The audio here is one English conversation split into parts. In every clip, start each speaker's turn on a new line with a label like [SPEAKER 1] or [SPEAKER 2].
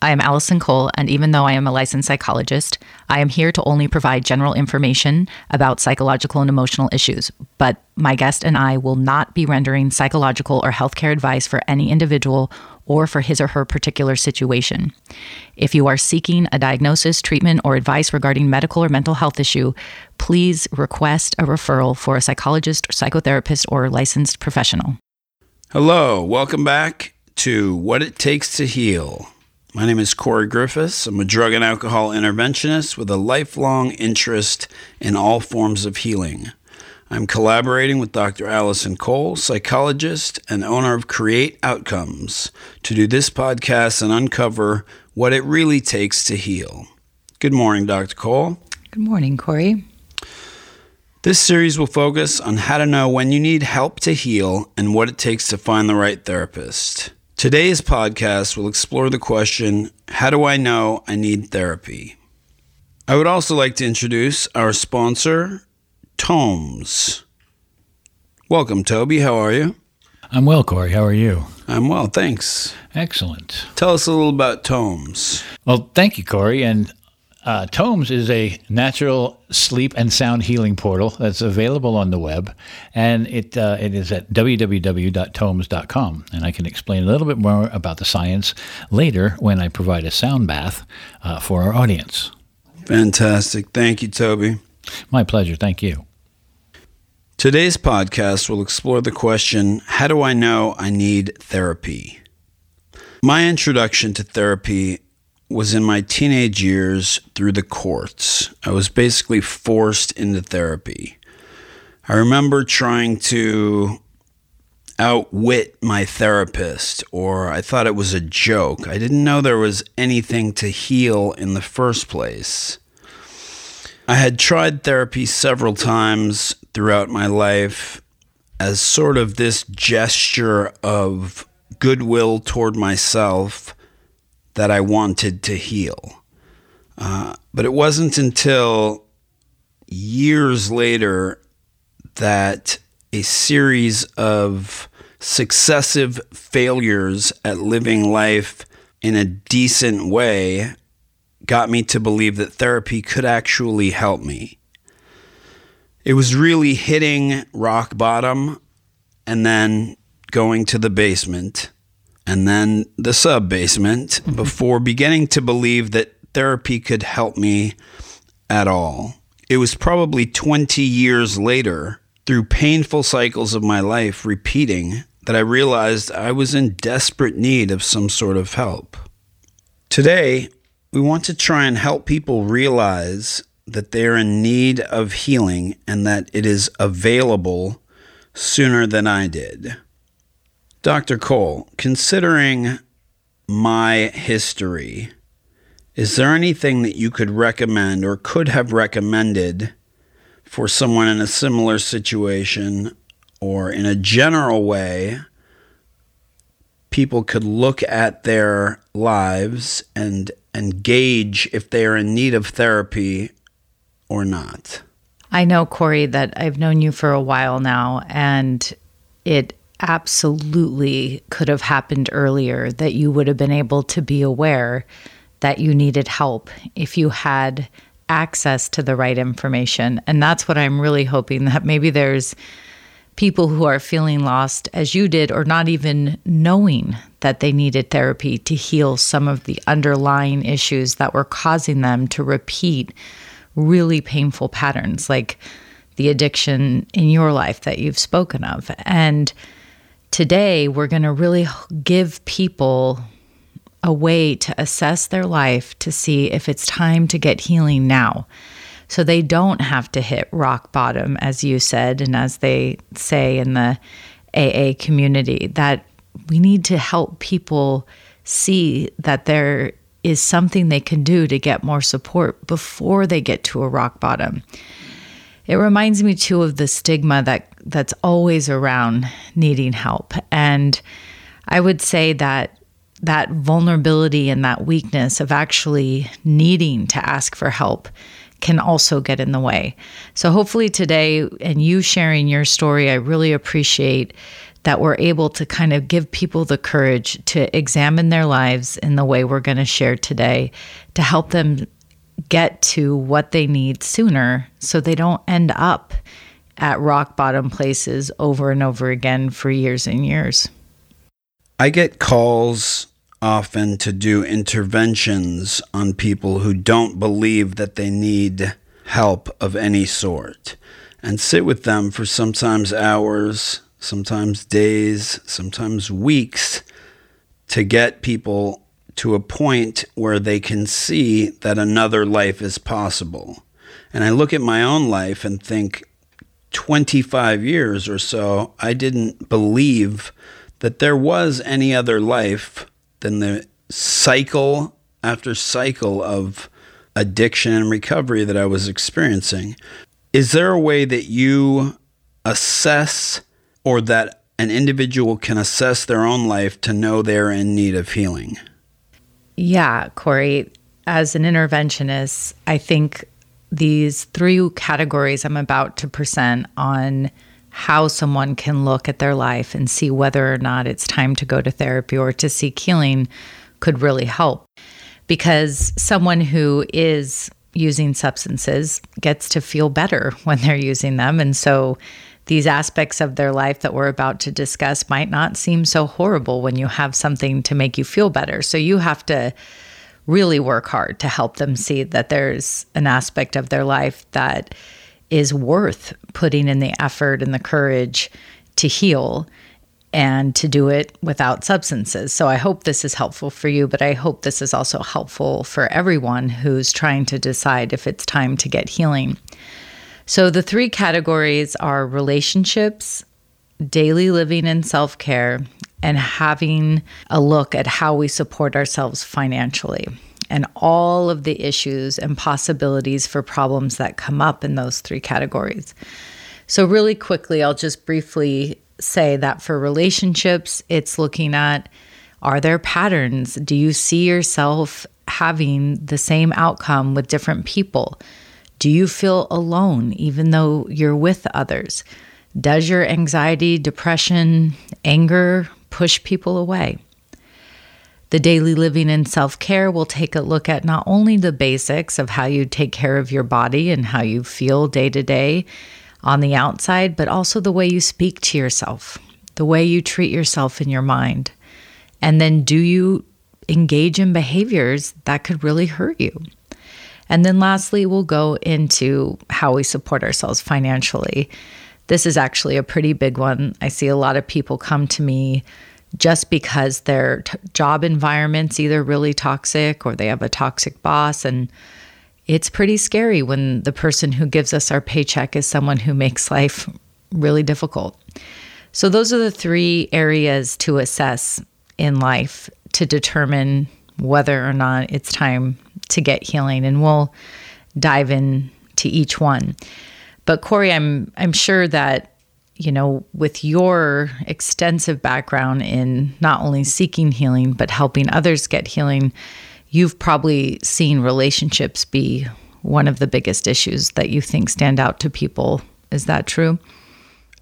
[SPEAKER 1] I am Allison Cole, and even though I am a licensed psychologist, I am here to only provide general information about psychological and emotional issues. But my guest and I will not be rendering psychological or healthcare advice for any individual or for his or her particular situation. If you are seeking a diagnosis, treatment, or advice regarding medical or mental health issue, please request a referral for a psychologist, psychotherapist, or licensed professional.
[SPEAKER 2] Hello, welcome back to What It Takes to Heal. My name is Corey Griffiths. I'm a drug and alcohol interventionist with a lifelong interest in all forms of healing. I'm collaborating with Dr. Allison Cole, psychologist and owner of Create Outcomes, to do this podcast and uncover what it really takes to heal. Good morning, Dr. Cole.
[SPEAKER 1] Good morning, Corey.
[SPEAKER 2] This series will focus on how to know when you need help to heal and what it takes to find the right therapist. Today's podcast will explore the question How do I know I need therapy? I would also like to introduce our sponsor, Tomes. Welcome, Toby. How are you?
[SPEAKER 3] I'm well, Corey. How are you?
[SPEAKER 2] I'm well, thanks.
[SPEAKER 3] Excellent.
[SPEAKER 2] Tell us a little about Tomes.
[SPEAKER 3] Well, thank you, Corey. And uh, Tomes is a natural sleep and sound healing portal that's available on the web, and it uh, it is at www.tomes.com. And I can explain a little bit more about the science later when I provide a sound bath uh, for our audience.
[SPEAKER 2] Fantastic. Thank you, Toby.
[SPEAKER 3] My pleasure. Thank you.
[SPEAKER 2] Today's podcast will explore the question How do I know I need therapy? My introduction to therapy was in my teenage years through the courts. I was basically forced into therapy. I remember trying to outwit my therapist, or I thought it was a joke. I didn't know there was anything to heal in the first place. I had tried therapy several times throughout my life as sort of this gesture of goodwill toward myself that I wanted to heal. Uh, but it wasn't until years later that a series of successive failures at living life in a decent way got me to believe that therapy could actually help me. It was really hitting rock bottom and then going to the basement and then the sub basement mm-hmm. before beginning to believe that therapy could help me at all. It was probably 20 years later, through painful cycles of my life repeating, that I realized I was in desperate need of some sort of help. Today, we want to try and help people realize that they're in need of healing and that it is available sooner than I did. Dr. Cole, considering my history, is there anything that you could recommend or could have recommended for someone in a similar situation or in a general way? People could look at their lives and and gauge if they are in need of therapy or not.
[SPEAKER 1] I know, Corey, that I've known you for a while now, and it absolutely could have happened earlier, that you would have been able to be aware that you needed help if you had access to the right information. And that's what I'm really hoping that maybe there's people who are feeling lost as you did, or not even knowing that they needed therapy to heal some of the underlying issues that were causing them to repeat really painful patterns, like the addiction in your life that you've spoken of. And today we're going to really give people a way to assess their life to see if it's time to get healing now. So they don't have to hit rock bottom, as you said, and as they say in the AA community, that we need to help people see that there is something they can do to get more support before they get to a rock bottom. It reminds me too of the stigma that that's always around needing help. And I would say that that vulnerability and that weakness of actually needing to ask for help can also get in the way. So hopefully today and you sharing your story, I really appreciate that we're able to kind of give people the courage to examine their lives in the way we're going to share today to help them get to what they need sooner so they don't end up at rock bottom places over and over again for years and years.
[SPEAKER 2] I get calls often to do interventions on people who don't believe that they need help of any sort and sit with them for sometimes hours, sometimes days, sometimes weeks to get people to a point where they can see that another life is possible. And I look at my own life and think 25 years or so, I didn't believe that there was any other life than the cycle after cycle of addiction and recovery that I was experiencing. Is there a way that you assess or that an individual can assess their own life to know they're in need of healing?
[SPEAKER 1] Yeah, Corey, as an interventionist, I think these three categories I'm about to present on how someone can look at their life and see whether or not it's time to go to therapy or to seek healing could really help. Because someone who is using substances gets to feel better when they're using them. And so these aspects of their life that we're about to discuss might not seem so horrible when you have something to make you feel better. So you have to really work hard to help them see that there's an aspect of their life that is worth putting in the effort and the courage to heal and to do it without substances. So I hope this is helpful for you, but I hope this is also helpful for everyone who's trying to decide if it's time to get healing. So the three categories are relationships, daily living and self care, and having a look at how we support ourselves financially and all of the issues and possibilities for problems that come up in those three categories. So, really quickly, I'll just briefly say that for relationships, it's looking at are there patterns? Do you see yourself having the same outcome with different people? Do you feel alone even though you're with others? Does your anxiety, depression, anger push people away? The daily living and self care will take a look at not only the basics of how you take care of your body and how you feel day to day on the outside, but also the way you speak to yourself, the way you treat yourself in your mind. And then, do you engage in behaviors that could really hurt you? And then, lastly, we'll go into how we support ourselves financially. This is actually a pretty big one. I see a lot of people come to me just because their t- job environment's either really toxic or they have a toxic boss. And it's pretty scary when the person who gives us our paycheck is someone who makes life really difficult. So, those are the three areas to assess in life to determine whether or not it's time to get healing. And we'll dive in to each one. But Corey, I'm I'm sure that you know, with your extensive background in not only seeking healing, but helping others get healing, you've probably seen relationships be one of the biggest issues that you think stand out to people. Is that true?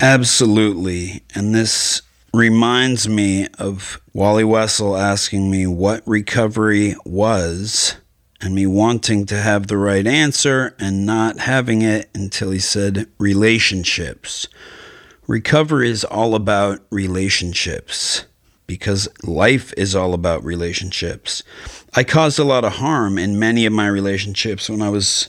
[SPEAKER 2] Absolutely. And this reminds me of Wally Wessel asking me what recovery was and me wanting to have the right answer and not having it until he said relationships. Recovery is all about relationships because life is all about relationships. I caused a lot of harm in many of my relationships when I was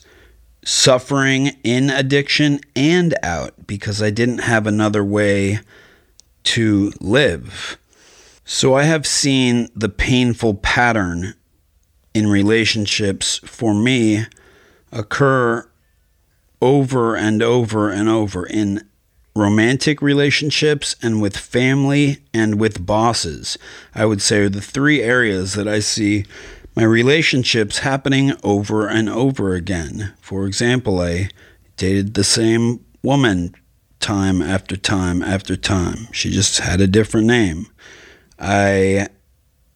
[SPEAKER 2] suffering in addiction and out because I didn't have another way to live. So I have seen the painful pattern in relationships for me occur over and over and over in romantic relationships and with family and with bosses. I would say are the three areas that I see my relationships happening over and over again. For example, I dated the same woman time after time after time. She just had a different name. I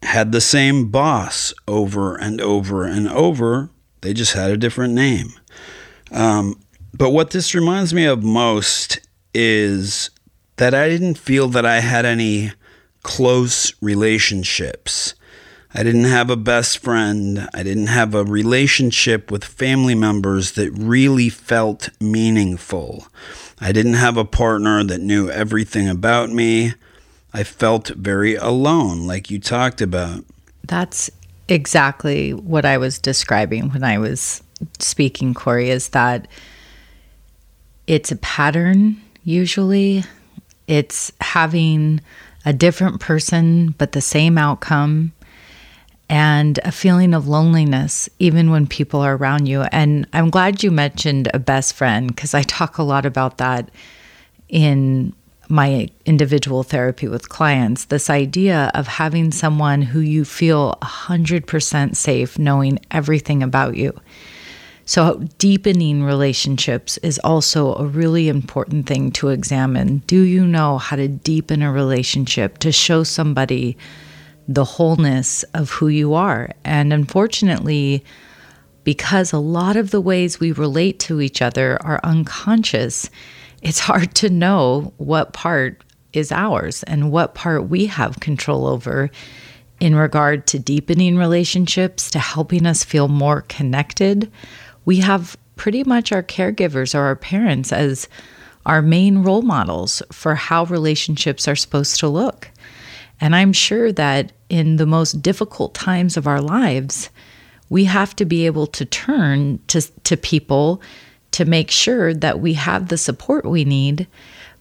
[SPEAKER 2] had the same boss over and over and over. They just had a different name. Um, but what this reminds me of most is that I didn't feel that I had any close relationships. I didn't have a best friend. I didn't have a relationship with family members that really felt meaningful. I didn't have a partner that knew everything about me. I felt very alone, like you talked about.
[SPEAKER 1] That's exactly what I was describing when I was speaking, Corey, is that it's a pattern usually. It's having a different person, but the same outcome and a feeling of loneliness, even when people are around you. And I'm glad you mentioned a best friend because I talk a lot about that in my individual therapy with clients. This idea of having someone who you feel 100% safe knowing everything about you. So, deepening relationships is also a really important thing to examine. Do you know how to deepen a relationship to show somebody? the wholeness of who you are. And unfortunately, because a lot of the ways we relate to each other are unconscious, it's hard to know what part is ours and what part we have control over in regard to deepening relationships, to helping us feel more connected. We have pretty much our caregivers or our parents as our main role models for how relationships are supposed to look. And I'm sure that in the most difficult times of our lives, we have to be able to turn to, to people to make sure that we have the support we need.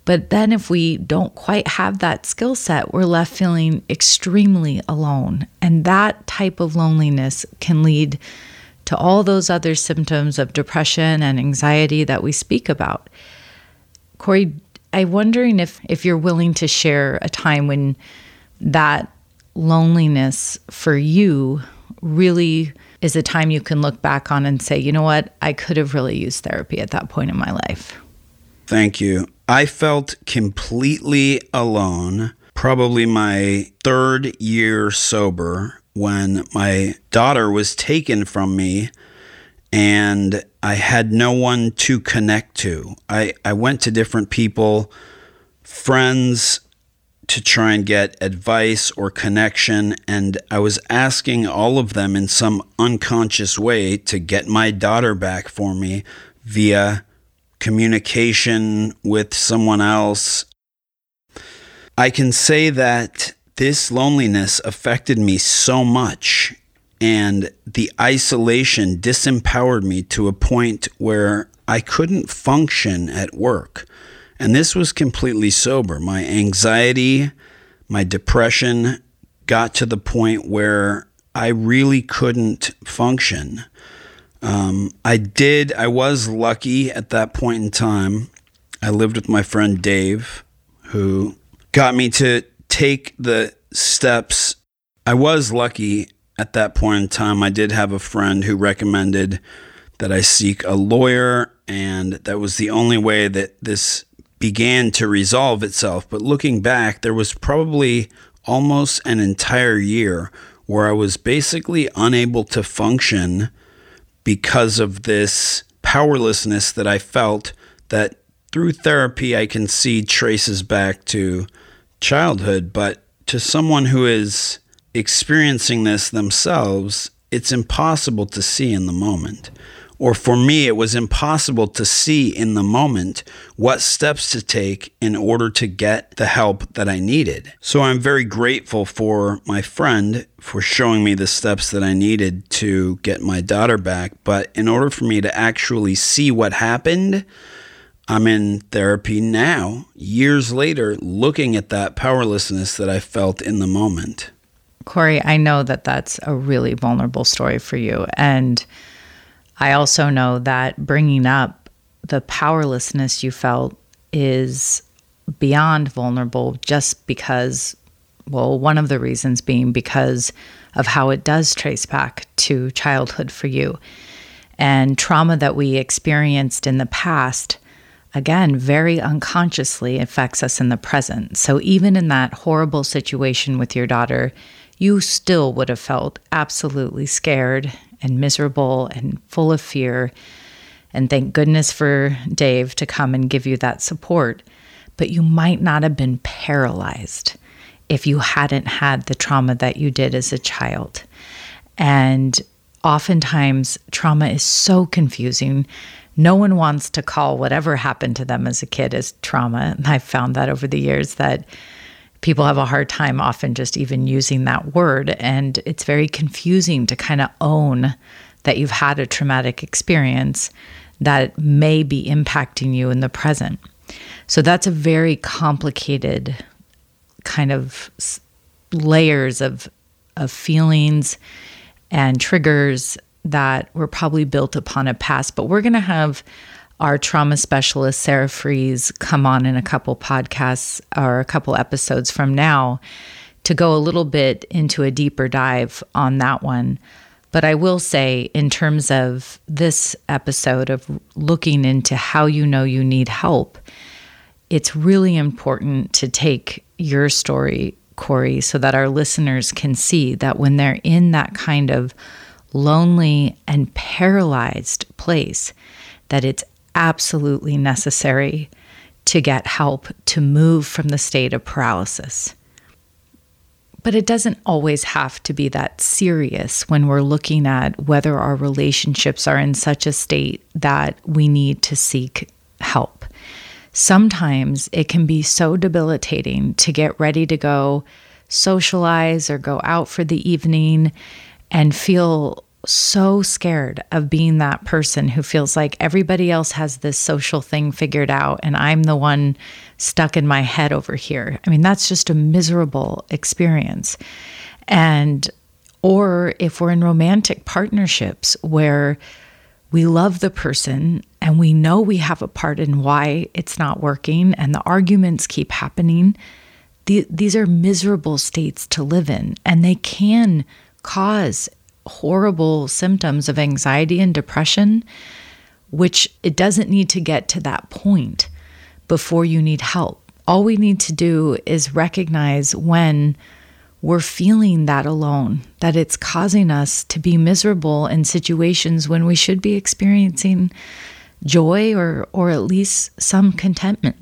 [SPEAKER 1] But then, if we don't quite have that skill set, we're left feeling extremely alone. And that type of loneliness can lead to all those other symptoms of depression and anxiety that we speak about. Corey, I'm wondering if, if you're willing to share a time when that loneliness for you really is a time you can look back on and say, you know what, I could have really used therapy at that point in my life.
[SPEAKER 2] Thank you. I felt completely alone, probably my third year sober, when my daughter was taken from me and I had no one to connect to. I, I went to different people, friends, to try and get advice or connection. And I was asking all of them in some unconscious way to get my daughter back for me via communication with someone else. I can say that this loneliness affected me so much, and the isolation disempowered me to a point where I couldn't function at work. And this was completely sober. My anxiety, my depression got to the point where I really couldn't function. Um, I did, I was lucky at that point in time. I lived with my friend Dave, who got me to take the steps. I was lucky at that point in time. I did have a friend who recommended that I seek a lawyer, and that was the only way that this began to resolve itself. But looking back, there was probably almost an entire year where I was basically unable to function because of this powerlessness that I felt that through therapy I can see traces back to childhood, but to someone who is experiencing this themselves, it's impossible to see in the moment or for me, it was impossible to see in the moment what steps to take in order to get the help that I needed. So I'm very grateful for my friend for showing me the steps that I needed to get my daughter back. But in order for me to actually see what happened, I'm in therapy now, years later, looking at that powerlessness that I felt in the moment.
[SPEAKER 1] Corey, I know that that's a really vulnerable story for you. And I also know that bringing up the powerlessness you felt is beyond vulnerable just because, well, one of the reasons being because of how it does trace back to childhood for you. And trauma that we experienced in the past, again, very unconsciously affects us in the present. So even in that horrible situation with your daughter, you still would have felt absolutely scared and miserable and full of fear. And thank goodness for Dave to come and give you that support. but you might not have been paralyzed if you hadn't had the trauma that you did as a child. And oftentimes, trauma is so confusing. No one wants to call whatever happened to them as a kid as trauma. And I've found that over the years that people have a hard time often just even using that word. And it's very confusing to kind of own that you've had a traumatic experience that may be impacting you in the present. So that's a very complicated kind of layers of of feelings and triggers that were probably built upon a past. But we're going to have our trauma specialist, Sarah Fries, come on in a couple podcasts or a couple episodes from now to go a little bit into a deeper dive on that one. But I will say, in terms of this episode of looking into how you know you need help, it's really important to take your story, Corey, so that our listeners can see that when they're in that kind of lonely and paralyzed place, that it's absolutely necessary to get help to move from the state of paralysis. But it doesn't always have to be that serious when we're looking at whether our relationships are in such a state that we need to seek help. Sometimes it can be so debilitating to get ready to go socialize or go out for the evening and feel so scared of being that person who feels like everybody else has this social thing figured out and I'm the one stuck in my head over here. I mean, that's just a miserable experience. And, or if we're in romantic partnerships where we love the person and we know we have a part in why it's not working and the arguments keep happening, the, these are miserable states to live in and they can cause horrible symptoms of anxiety and depression, which it doesn't need to get to that point before you need help. All we need to do is recognize when we're feeling that alone, that it's causing us to be miserable in situations when we should be experiencing joy or, or at least some contentment.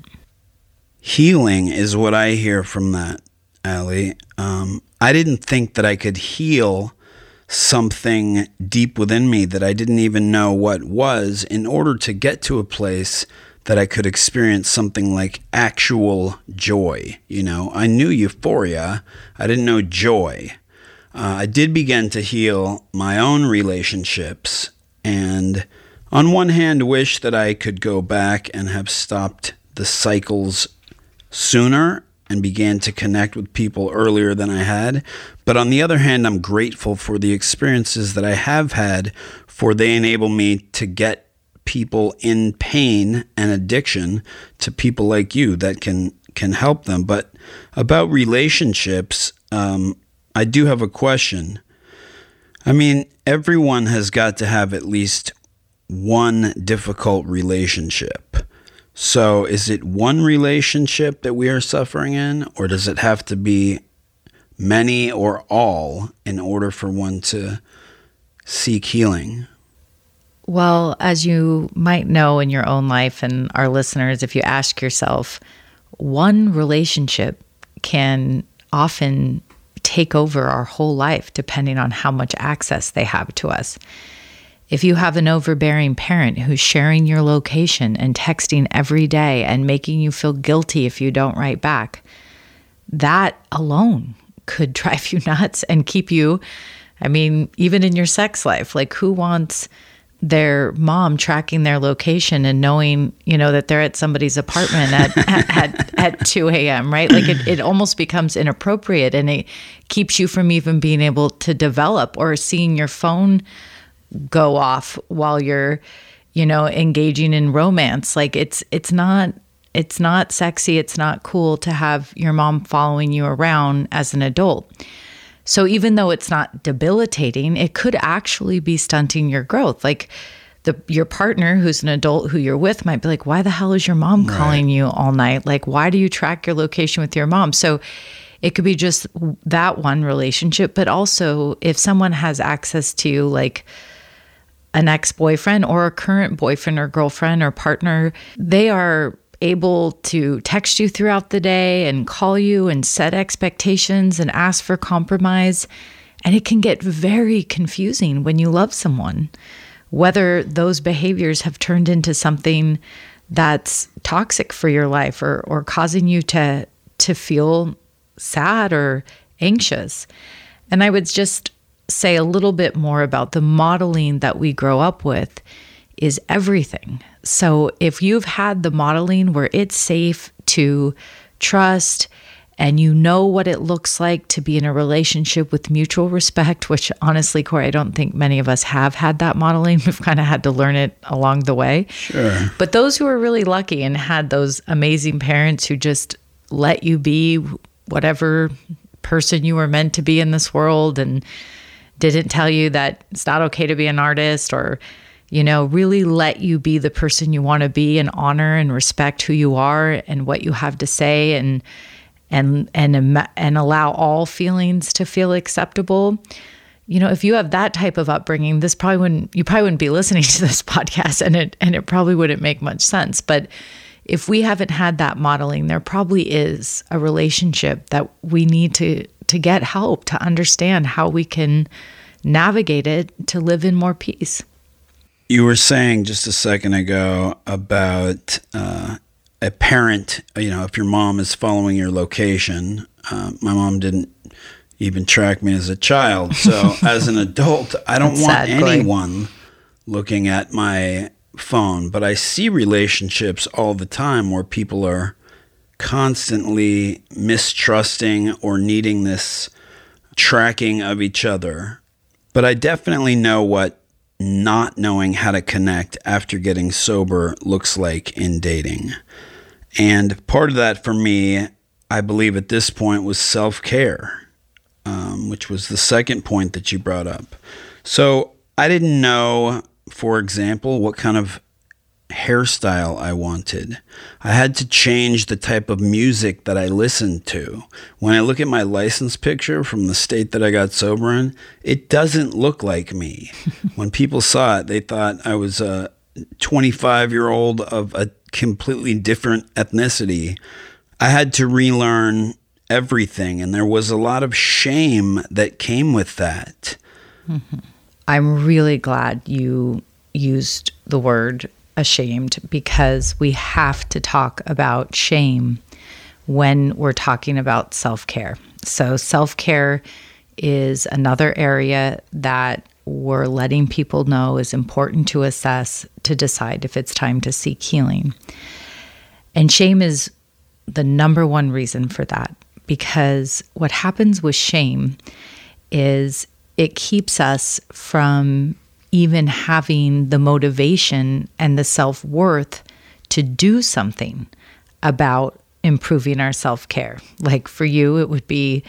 [SPEAKER 2] Healing is what I hear from that, Allie. Um, I didn't think that I could heal something deep within me that I didn't even know what was in order to get to a place that I could experience something like actual joy. You know, I knew euphoria, I didn't know joy. Uh, I did begin to heal my own relationships, and on one hand, wish that I could go back and have stopped the cycles sooner and began to connect with people earlier than I had. But on the other hand, I'm grateful for the experiences that I have had, for they enable me to get people in pain and addiction to people like you that can can help them. But about relationships, um, I do have a question. I mean, everyone has got to have at least one difficult relationship. So, is it one relationship that we are suffering in, or does it have to be many or all in order for one to seek healing?
[SPEAKER 1] Well, as you might know in your own life, and our listeners, if you ask yourself, one relationship can often take over our whole life depending on how much access they have to us. If you have an overbearing parent who's sharing your location and texting every day and making you feel guilty if you don't write back, that alone could drive you nuts and keep you, I mean, even in your sex life. Like, who wants their mom tracking their location and knowing, you know, that they're at somebody's apartment at, at, at, at 2 a.m., right? Like, it, it almost becomes inappropriate and it keeps you from even being able to develop or seeing your phone go off while you're you know engaging in romance. Like it's it's not it's not sexy. It's not cool to have your mom following you around as an adult. So even though it's not debilitating it could actually be stunting your growth. Like the your partner who's an adult who you're with might be like why the hell is your mom right. calling you all night? Like why do you track your location with your mom? So it could be just that one relationship. But also if someone has access to like an ex boyfriend or a current boyfriend or girlfriend or partner, they are able to text you throughout the day and call you and set expectations and ask for compromise. And it can get very confusing when you love someone, whether those behaviors have turned into something that's toxic for your life or, or causing you to, to feel sad or anxious. And I would just say a little bit more about the modeling that we grow up with is everything. So if you've had the modeling where it's safe to trust and you know what it looks like to be in a relationship with mutual respect, which honestly, Corey, I don't think many of us have had that modeling. We've kind of had to learn it along the way.
[SPEAKER 2] Sure.
[SPEAKER 1] But those who are really lucky and had those amazing parents who just let you be whatever person you were meant to be in this world and didn't tell you that it's not okay to be an artist or you know really let you be the person you want to be and honor and respect who you are and what you have to say and and and and allow all feelings to feel acceptable. You know if you have that type of upbringing this probably wouldn't you probably wouldn't be listening to this podcast and it and it probably wouldn't make much sense. But if we haven't had that modeling there probably is a relationship that we need to to get help to understand how we can navigate it to live in more peace.
[SPEAKER 2] You were saying just a second ago about uh, a parent, you know, if your mom is following your location. Uh, my mom didn't even track me as a child. So as an adult, I don't want
[SPEAKER 1] sad,
[SPEAKER 2] anyone looking at my phone, but I see relationships all the time where people are constantly mistrusting or needing this tracking of each other. But I definitely know what not knowing how to connect after getting sober looks like in dating. And part of that for me, I believe at this point, was self care, um, which was the second point that you brought up. So I didn't know, for example, what kind of hairstyle I wanted. I had to change the type of music that I listened to. When I look at my license picture from the state that I got sober in, it doesn't look like me. when people saw it, they thought I was a 25 year old of a completely different ethnicity. I had to relearn everything, and there was a lot of shame that came with that. Mm-hmm.
[SPEAKER 1] I'm really glad you used the word ashamed because we have to talk about shame when we're talking about self care. So, self care is another area that we're letting people know is important to assess to decide if it's time to seek healing. And shame is the number one reason for that because what happens with shame is it keeps us from even having the motivation and the self worth to do something about improving our self care. Like for you, it would be,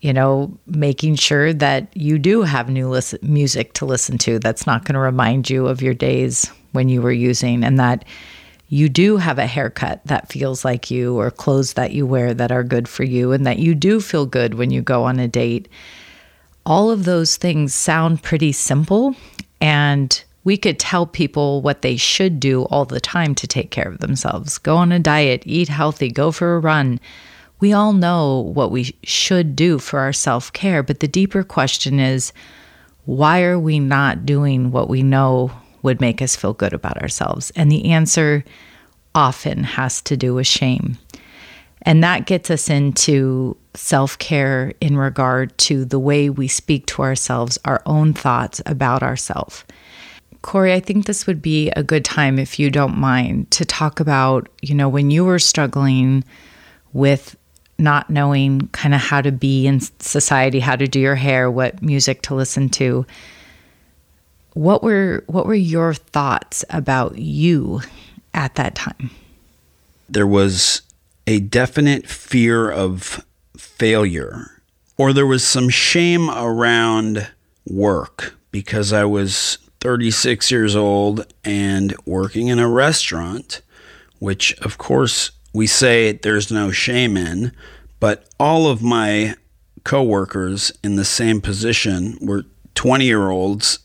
[SPEAKER 1] you know, making sure that you do have new music to listen to that's not going to remind you of your days when you were using, and that you do have a haircut that feels like you, or clothes that you wear that are good for you, and that you do feel good when you go on a date all of those things sound pretty simple and we could tell people what they should do all the time to take care of themselves. Go on a diet eat healthy go for a run. We all know what we should do for our self-care but the deeper question is why are we not doing what we know would make us feel good about ourselves? And the answer often has to do with shame. And that gets us into self care in regard to the way we speak to ourselves, our own thoughts about ourselves. Corey, I think this would be a good time, if you don't mind, to talk about, you know, when you were struggling with not knowing kind of how to be in society, how to do your hair, what music to listen to. What were what were your thoughts about you at that time?
[SPEAKER 2] There was a definite fear of failure, or there was some shame around work because I was 36 years old and working in a restaurant, which, of course, we say there's no shame in, but all of my coworkers in the same position were 20 year olds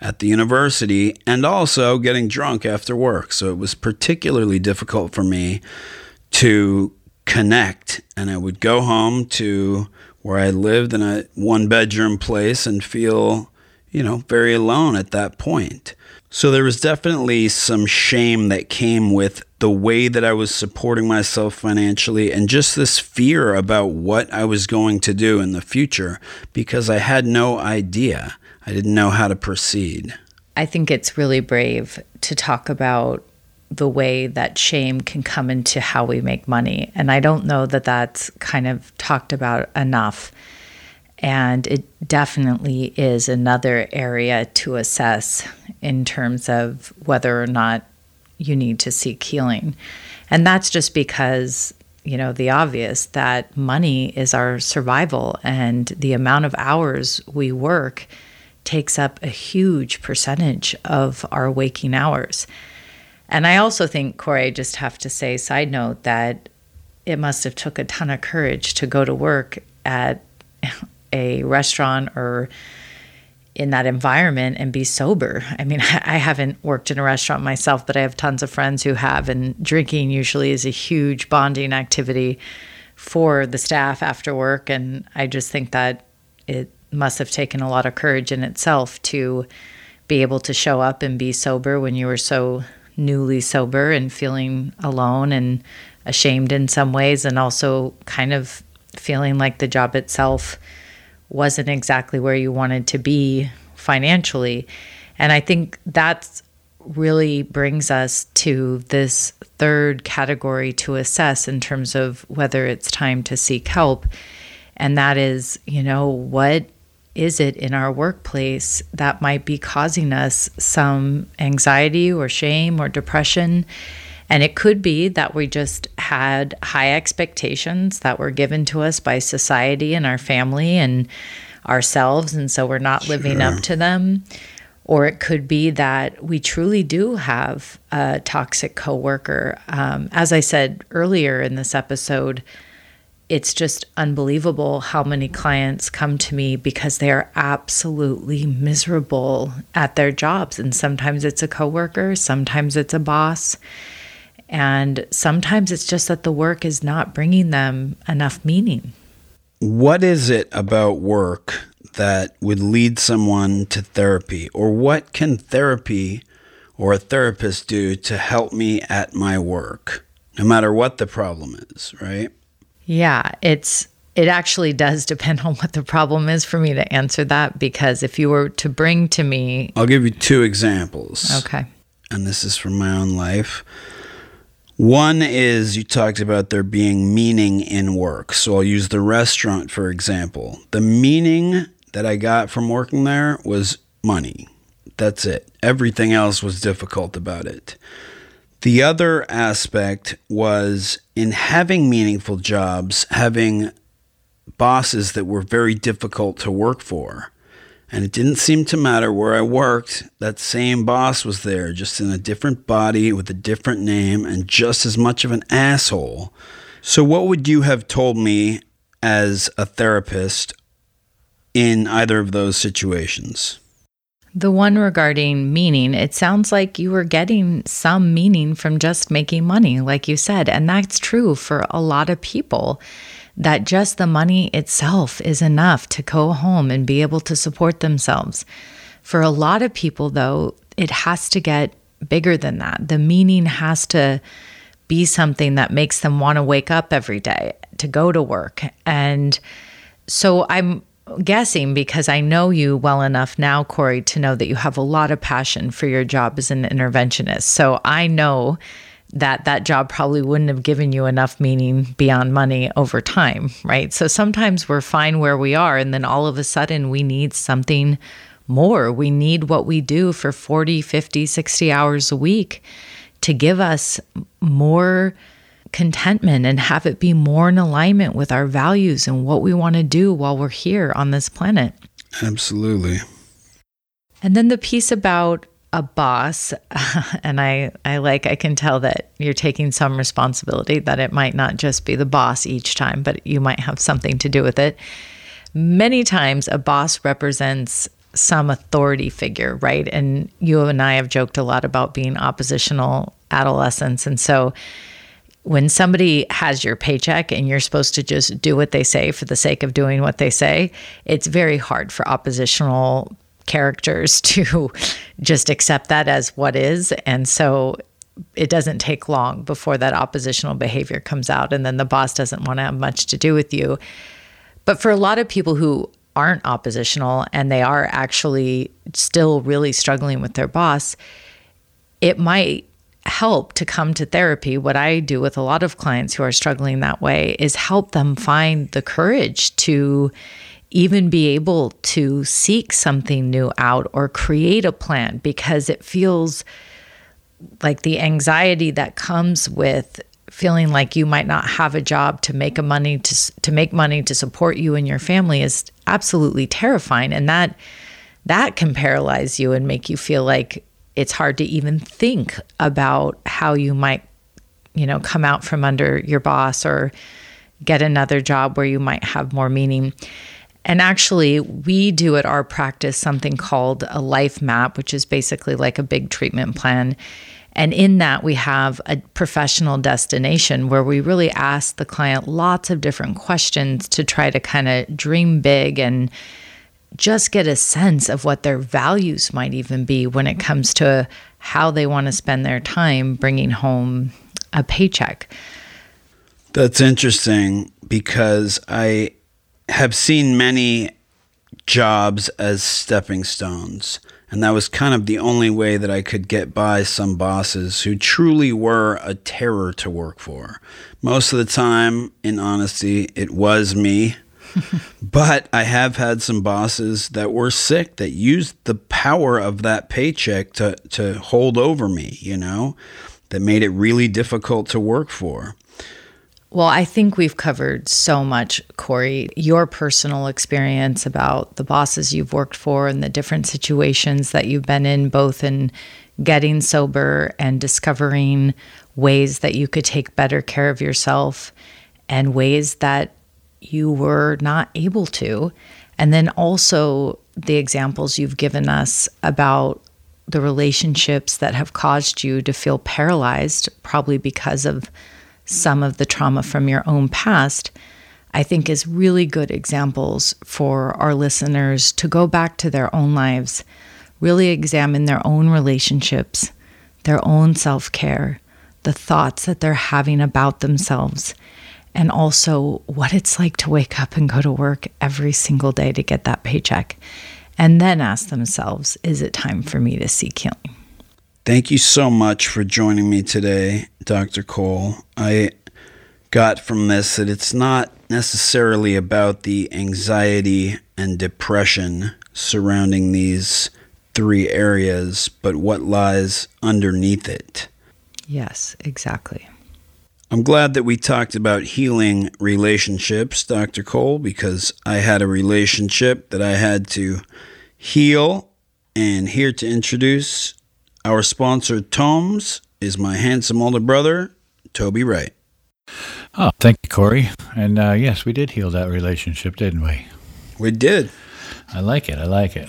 [SPEAKER 2] at the university and also getting drunk after work. So it was particularly difficult for me to connect. And I would go home to where I lived in a one bedroom place and feel, you know, very alone at that point. So there was definitely some shame that came with the way that I was supporting myself financially and just this fear about what I was going to do in the future because I had no idea. I didn't know how to proceed.
[SPEAKER 1] I think it's really brave to talk about the way that shame can come into how we make money. And I don't know that that's kind of talked about enough. And it definitely is another area to assess in terms of whether or not you need to seek healing. And that's just because, you know, the obvious that money is our survival and the amount of hours we work takes up a huge percentage of our waking hours. And I also think, Corey, I just have to say, side note, that it must have took a ton of courage to go to work at a restaurant or in that environment and be sober. I mean, I haven't worked in a restaurant myself, but I have tons of friends who have, and drinking usually is a huge bonding activity for the staff after work. And I just think that it must have taken a lot of courage in itself to be able to show up and be sober when you were so newly sober and feeling alone and ashamed in some ways, and also kind of feeling like the job itself wasn't exactly where you wanted to be financially. And I think that really brings us to this third category to assess in terms of whether it's time to seek help. And that is, you know, what is it in our workplace that might be causing us some anxiety or shame or depression? And it could be that we just had high expectations that were given to us by society and our family and ourselves. And so we're not sure. living up to them. Or it could be that we truly do have a toxic coworker. Um, as I said earlier in this episode, it's just unbelievable how many clients come to me because they are absolutely miserable at their jobs. And sometimes it's a coworker, sometimes it's a boss. And sometimes it's just that the work is not bringing them enough meaning.
[SPEAKER 2] What is it about work that would lead someone to therapy? Or what can therapy or a therapist do to help me at my work, no matter what the problem is, right?
[SPEAKER 1] Yeah, it's it actually does depend on what the problem is for me to answer that because if you were to bring to me
[SPEAKER 2] I'll give you two examples.
[SPEAKER 1] Okay.
[SPEAKER 2] And this is from my own life. One is you talked about there being meaning in work. So I'll use the restaurant for example. The meaning that I got from working there was money. That's it. Everything else was difficult about it. The other aspect was in having meaningful jobs, having bosses that were very difficult to work for. And it didn't seem to matter where I worked, that same boss was there, just in a different body with a different name and just as much of an asshole. So, what would you have told me as a therapist in either of those situations?
[SPEAKER 1] The one regarding meaning, it sounds like you were getting some meaning from just making money, like you said. And that's true for a lot of people, that just the money itself is enough to go home and be able to support themselves. For a lot of people, though, it has to get bigger than that. The meaning has to be something that makes them want to wake up every day to go to work. And so I'm guessing because I know you well enough now, Corey, to know that you have a lot of passion for your job as an interventionist. So I know that that job probably wouldn't have given you enough meaning beyond money over time, right? So sometimes we're fine where we are, and then all of a sudden we need something more. We need what we do for 40, 50, 60 hours a week to give us more contentment and have it be more in alignment with our values and what we want to do while we're here on this planet.
[SPEAKER 2] Absolutely.
[SPEAKER 1] And then the piece about a boss and I I like I can tell that you're taking some responsibility that it might not just be the boss each time but you might have something to do with it. Many times a boss represents some authority figure, right? And you and I have joked a lot about being oppositional adolescents. And so when somebody has your paycheck and you're supposed to just do what they say for the sake of doing what they say, it's very hard for oppositional characters to just accept that as what is. And so it doesn't take long before that oppositional behavior comes out and then the boss doesn't want to have much to do with you. But for a lot of people who aren't oppositional and they are actually still really struggling with their boss, it might help to come to therapy. What I do with a lot of clients who are struggling that way is help them find the courage to even be able to seek something new out or create a plan because it feels like the anxiety that comes with feeling like you might not have a job to make a money to to make money to support you and your family is absolutely terrifying and that that can paralyze you and make you feel like it's hard to even think about how you might you know come out from under your boss or get another job where you might have more meaning and actually, we do at our practice something called a life map, which is basically like a big treatment plan. And in that, we have a professional destination where we really ask the client lots of different questions to try to kind of dream big and just get a sense of what their values might even be when it comes to how they want to spend their time bringing home a paycheck.
[SPEAKER 2] That's interesting because I have seen many jobs as stepping stones. And that was kind of the only way that I could get by some bosses who truly were a terror to work for. Most of the time, in honesty, it was me. but I have had some bosses that were sick that used the power of that paycheck to, to hold over me, you know, that made it really difficult to work for.
[SPEAKER 1] Well, I think we've covered so much, Corey. Your personal experience about the bosses you've worked for and the different situations that you've been in, both in getting sober and discovering ways that you could take better care of yourself and ways that you were not able to. And then also the examples you've given us about the relationships that have caused you to feel paralyzed, probably because of some of the trauma from your own past, I think is really good examples for our listeners to go back to their own lives, really examine their own relationships, their own self care, the thoughts that they're having about themselves, and also what it's like to wake up and go to work every single day to get that paycheck. And then ask themselves, is it time for me to seek healing?
[SPEAKER 2] Thank you so much for joining me today, Dr. Cole. I got from this that it's not necessarily about the anxiety and depression surrounding these three areas, but what lies underneath it.
[SPEAKER 1] Yes, exactly.
[SPEAKER 2] I'm glad that we talked about healing relationships, Dr. Cole, because I had a relationship that I had to heal. And here to introduce our sponsor, Tomes, is my handsome older brother, Toby Wright.
[SPEAKER 3] Oh, thank you, Corey. And uh, yes, we did heal that relationship, didn't we?
[SPEAKER 2] We did.
[SPEAKER 3] I like it. I like it.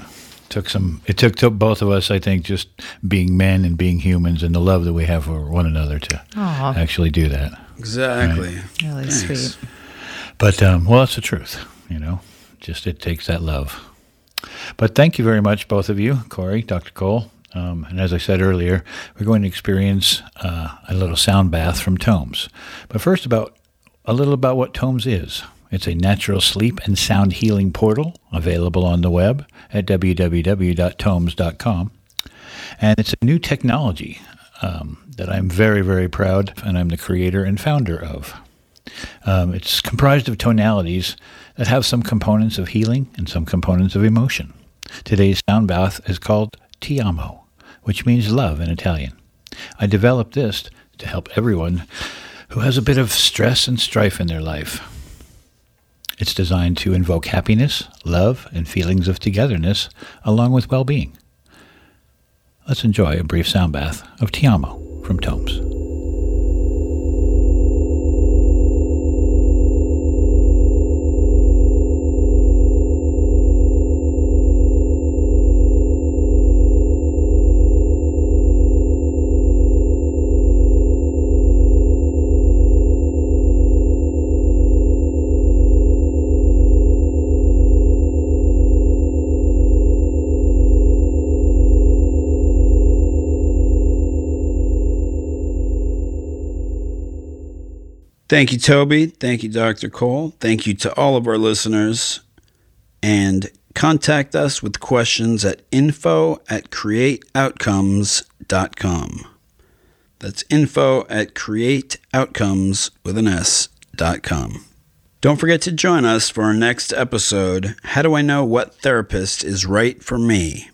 [SPEAKER 3] Took some. It took, took both of us, I think, just being men and being humans, and the love that we have for one another to Aww. actually do that.
[SPEAKER 2] Exactly.
[SPEAKER 1] Right? Really Thanks. sweet.
[SPEAKER 3] But um, well, it's the truth. You know, just it takes that love. But thank you very much, both of you, Corey, Dr. Cole, um, and as I said earlier, we're going to experience uh, a little sound bath from Tomes. But first, about a little about what Tomes is. It's a natural sleep and sound healing portal available on the web at www.tomes.com. And it's a new technology um, that I'm very, very proud and I'm the creator and founder of. Um, it's comprised of tonalities that have some components of healing and some components of emotion. Today's sound bath is called Ti amo which means love in Italian. I developed this to help everyone who has a bit of stress and strife in their life. It's designed to invoke happiness, love, and feelings of togetherness, along with well being. Let's enjoy a brief sound bath of Ti amo from Tomes.
[SPEAKER 2] Thank you, Toby. Thank you, Dr. Cole. Thank you to all of our listeners. And contact us with questions at info at createoutcomes.com. That's info at createoutcomes with an S dot com. Don't forget to join us for our next episode How Do I Know What Therapist is Right for Me?